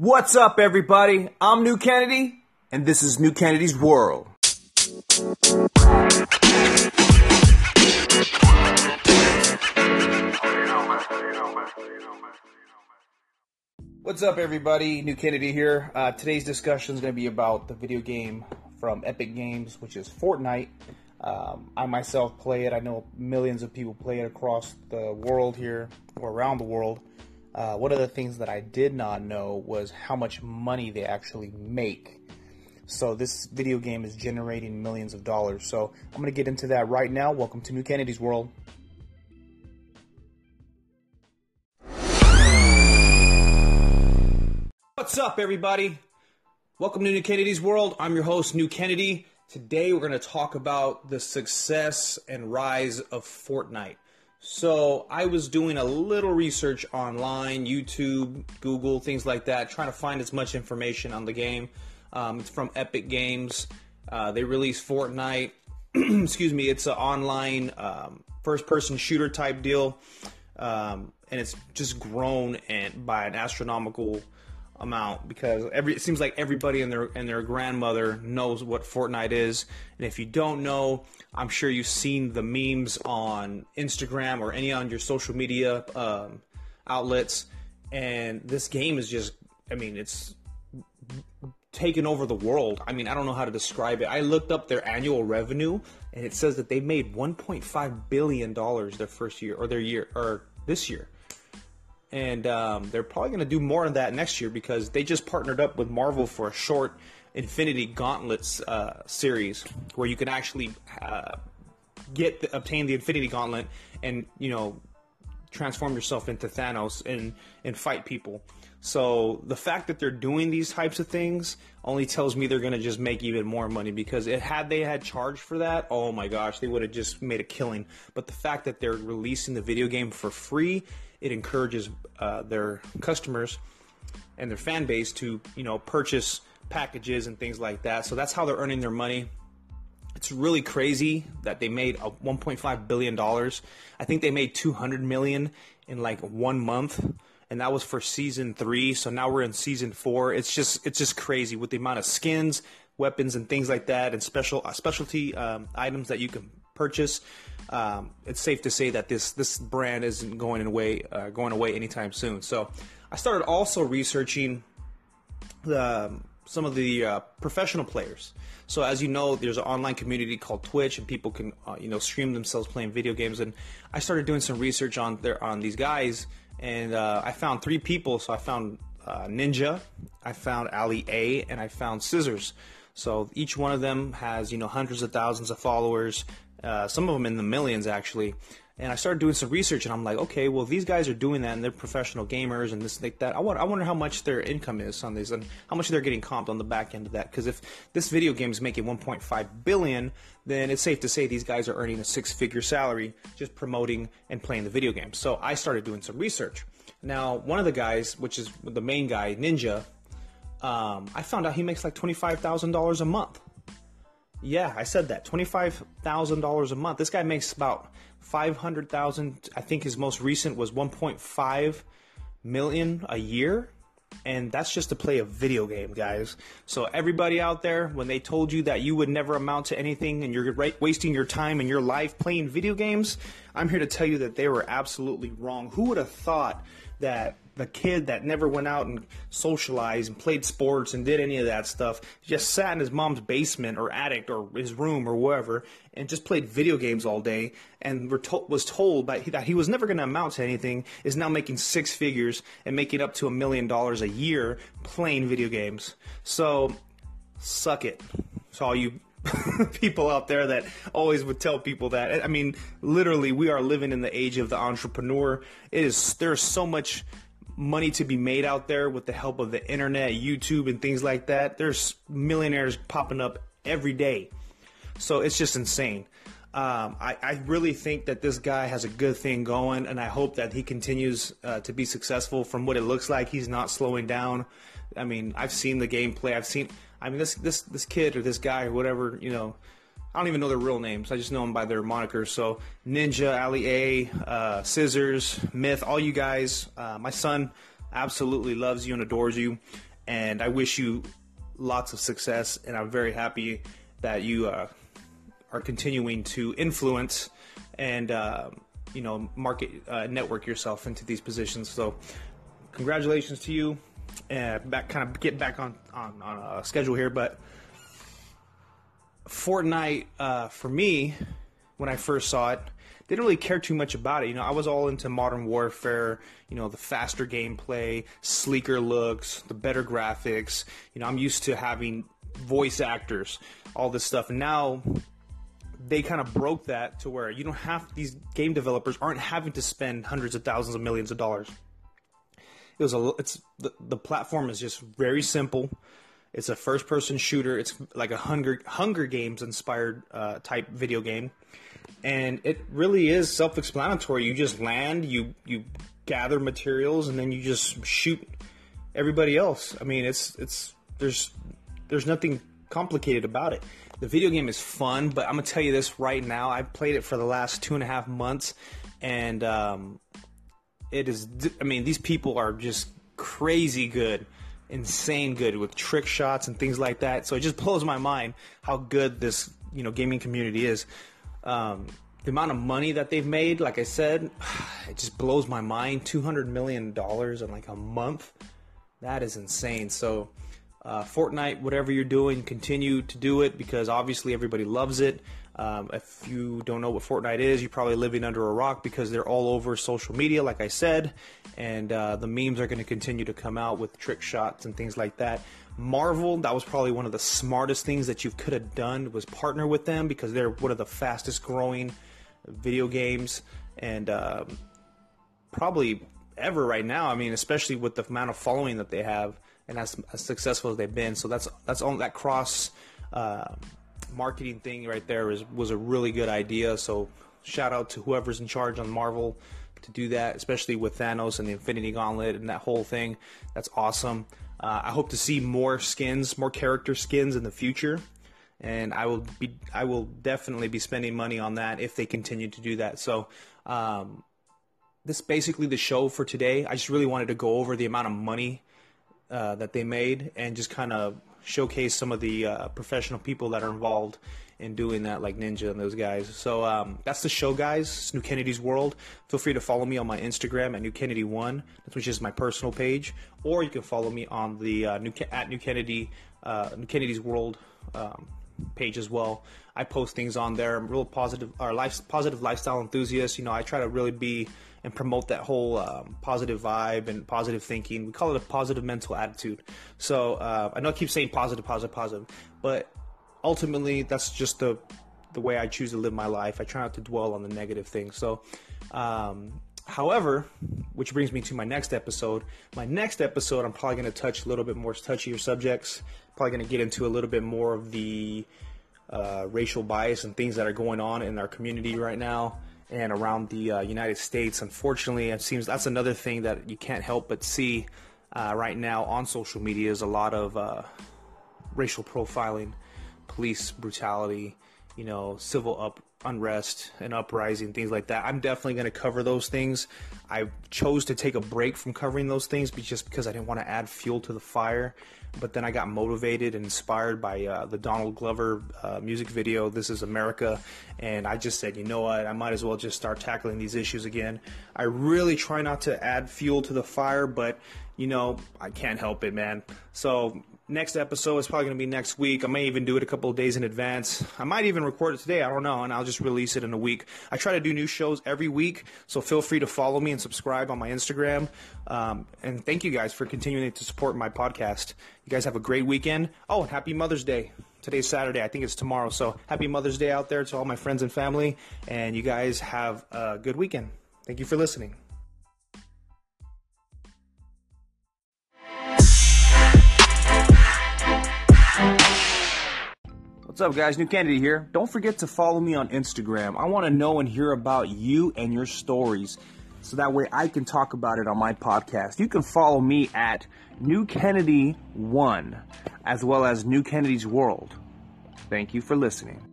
What's up, everybody? I'm New Kennedy, and this is New Kennedy's World. What's up, everybody? New Kennedy here. Uh, today's discussion is going to be about the video game from Epic Games, which is Fortnite. Um, I myself play it. I know millions of people play it across the world here or around the world. Uh, one of the things that I did not know was how much money they actually make. So this video game is generating millions of dollars. So I'm going to get into that right now. Welcome to New Kennedy's World. What's up, everybody? Welcome to New Kennedy's World. I'm your host, New Kennedy. Today we're going to talk about the success and rise of Fortnite. So I was doing a little research online, YouTube, Google, things like that, trying to find as much information on the game. Um, it's from Epic Games. Uh, they released Fortnite. Excuse me. It's an online um, first-person shooter type deal, um, and it's just grown and by an astronomical amount because every it seems like everybody and their and their grandmother knows what Fortnite is. And if you don't know, I'm sure you've seen the memes on Instagram or any on your social media um, outlets. And this game is just, I mean, it's taken over the world. I mean, I don't know how to describe it. I looked up their annual revenue, and it says that they made 1.5 billion dollars their first year or their year or this year and um, they're probably going to do more of that next year because they just partnered up with Marvel for a short Infinity Gauntlets uh, series where you can actually uh, get the, obtain the Infinity Gauntlet and you know transform yourself into Thanos and and fight people. So the fact that they're doing these types of things only tells me they're going to just make even more money because it had they had charged for that, oh my gosh, they would have just made a killing. But the fact that they're releasing the video game for free it encourages uh, their customers and their fan base to you know purchase packages and things like that. So that's how they're earning their money. It's really crazy that they made a 1.5 billion dollars. I think they made 200 million in like one month, and that was for season three. So now we're in season four. It's just it's just crazy with the amount of skins, weapons, and things like that, and special uh, specialty um, items that you can purchase. Um, it's safe to say that this this brand isn't going away uh, going away anytime soon. So I started also researching the, um, some of the uh, professional players. So as you know, there's an online community called Twitch, and people can uh, you know stream themselves playing video games. And I started doing some research on their on these guys, and uh, I found three people. So I found uh, Ninja, I found Ali A, and I found Scissors. So each one of them has you know hundreds of thousands of followers uh, some of them in the millions actually. And I started doing some research, and I'm like, okay, well, these guys are doing that, and they're professional gamers, and this, like that. I I wonder how much their income is on these, and how much they're getting comped on the back end of that. Because if this video game is making 1.5 billion, then it's safe to say these guys are earning a six-figure salary just promoting and playing the video game. So I started doing some research. Now, one of the guys, which is the main guy, Ninja, um, I found out he makes like twenty-five thousand dollars a month. Yeah, I said that. Twenty-five thousand dollars a month. This guy makes about five hundred thousand. I think his most recent was one point five million a year, and that's just to play a video game, guys. So everybody out there, when they told you that you would never amount to anything and you're wasting your time and your life playing video games, I'm here to tell you that they were absolutely wrong. Who would have thought that the kid that never went out and socialized and played sports and did any of that stuff just sat in his mom's basement or attic or his room or wherever and just played video games all day and to- was told that he, that he was never going to amount to anything is now making six figures and making up to a million dollars a year playing video games so suck it so all you people out there that always would tell people that. I mean, literally, we are living in the age of the entrepreneur. It is there's so much money to be made out there with the help of the internet, YouTube, and things like that. There's millionaires popping up every day. So it's just insane. Um, I, I, really think that this guy has a good thing going, and I hope that he continues uh, to be successful. From what it looks like, he's not slowing down. I mean, I've seen the gameplay. I've seen. I mean, this this this kid or this guy or whatever, you know, I don't even know their real names. I just know them by their monikers. So Ninja, Ali A, uh, Scissors, Myth, all you guys. Uh, my son absolutely loves you and adores you, and I wish you lots of success. And I'm very happy that you uh, are continuing to influence and uh, you know market uh, network yourself into these positions. So congratulations to you. And back kind of get back on on, on schedule here, but Fortnite uh, for me when I first saw it didn't really care too much about it. You know, I was all into Modern Warfare, you know, the faster gameplay, sleeker looks, the better graphics. You know, I'm used to having voice actors, all this stuff. And now they kind of broke that to where you don't have these game developers aren't having to spend hundreds of thousands of millions of dollars. It was a it's the, the platform is just very simple. It's a first person shooter. It's like a Hunger Hunger Games inspired uh, type video game, and it really is self explanatory. You just land, you you gather materials, and then you just shoot everybody else. I mean, it's it's there's there's nothing complicated about it. The video game is fun, but I'm gonna tell you this right now. I've played it for the last two and a half months, and um, it is. I mean, these people are just crazy good, insane good with trick shots and things like that. So it just blows my mind how good this you know gaming community is. Um, the amount of money that they've made, like I said, it just blows my mind. Two hundred million dollars in like a month. That is insane. So uh, Fortnite, whatever you're doing, continue to do it because obviously everybody loves it. Um, if you don't know what Fortnite is, you're probably living under a rock because they're all over social media, like I said, and uh, the memes are going to continue to come out with trick shots and things like that. Marvel, that was probably one of the smartest things that you could have done was partner with them because they're one of the fastest growing video games and um, probably ever right now. I mean, especially with the amount of following that they have and as, as successful as they've been. So that's that's on that cross uh, marketing thing right there is was a really good idea. So shout out to whoever's in charge on Marvel to do that, especially with Thanos and the Infinity Gauntlet and that whole thing. That's awesome. Uh, I hope to see more skins, more character skins in the future, and I will be I will definitely be spending money on that if they continue to do that. So. Um, this is basically the show for today. I just really wanted to go over the amount of money uh, that they made and just kind of showcase some of the uh, professional people that are involved in doing that, like Ninja and those guys. So um, that's the show, guys. It's New Kennedy's World. Feel free to follow me on my Instagram at New Kennedy One, which is my personal page, or you can follow me on the uh, New at New Kennedy uh, New Kennedy's World um, page as well. I post things on there. I'm real positive, or life, positive lifestyle enthusiast. You know, I try to really be and promote that whole um, positive vibe and positive thinking. We call it a positive mental attitude. So uh, I know I keep saying positive, positive, positive, but ultimately that's just the the way I choose to live my life. I try not to dwell on the negative things. So. Um, However, which brings me to my next episode. My next episode, I'm probably going to touch a little bit more touchier subjects. Probably going to get into a little bit more of the uh, racial bias and things that are going on in our community right now and around the uh, United States. Unfortunately, it seems that's another thing that you can't help but see uh, right now on social media is a lot of uh, racial profiling, police brutality, you know, civil up unrest and uprising, things like that. I'm definitely going to cover those things. I chose to take a break from covering those things just because I didn't want to add fuel to the fire. But then I got motivated and inspired by uh, the Donald Glover uh, music video, This Is America. And I just said, you know what, I might as well just start tackling these issues again. I really try not to add fuel to the fire, but you know, I can't help it, man. So next episode is probably going to be next week. I may even do it a couple of days in advance. I might even record it today. I don't know, and I'll just release it in a week. I try to do new shows every week, so feel free to follow me and subscribe on my Instagram. Um, and thank you guys for continuing to support my podcast. You guys have a great weekend. Oh, and happy Mother's Day. Today's Saturday. I think it's tomorrow. So happy Mother's Day out there to all my friends and family. And you guys have a good weekend. Thank you for listening. What's up, guys? New Kennedy here. Don't forget to follow me on Instagram. I want to know and hear about you and your stories so that way I can talk about it on my podcast. You can follow me at New Kennedy 1 as well as New Kennedy's World. Thank you for listening.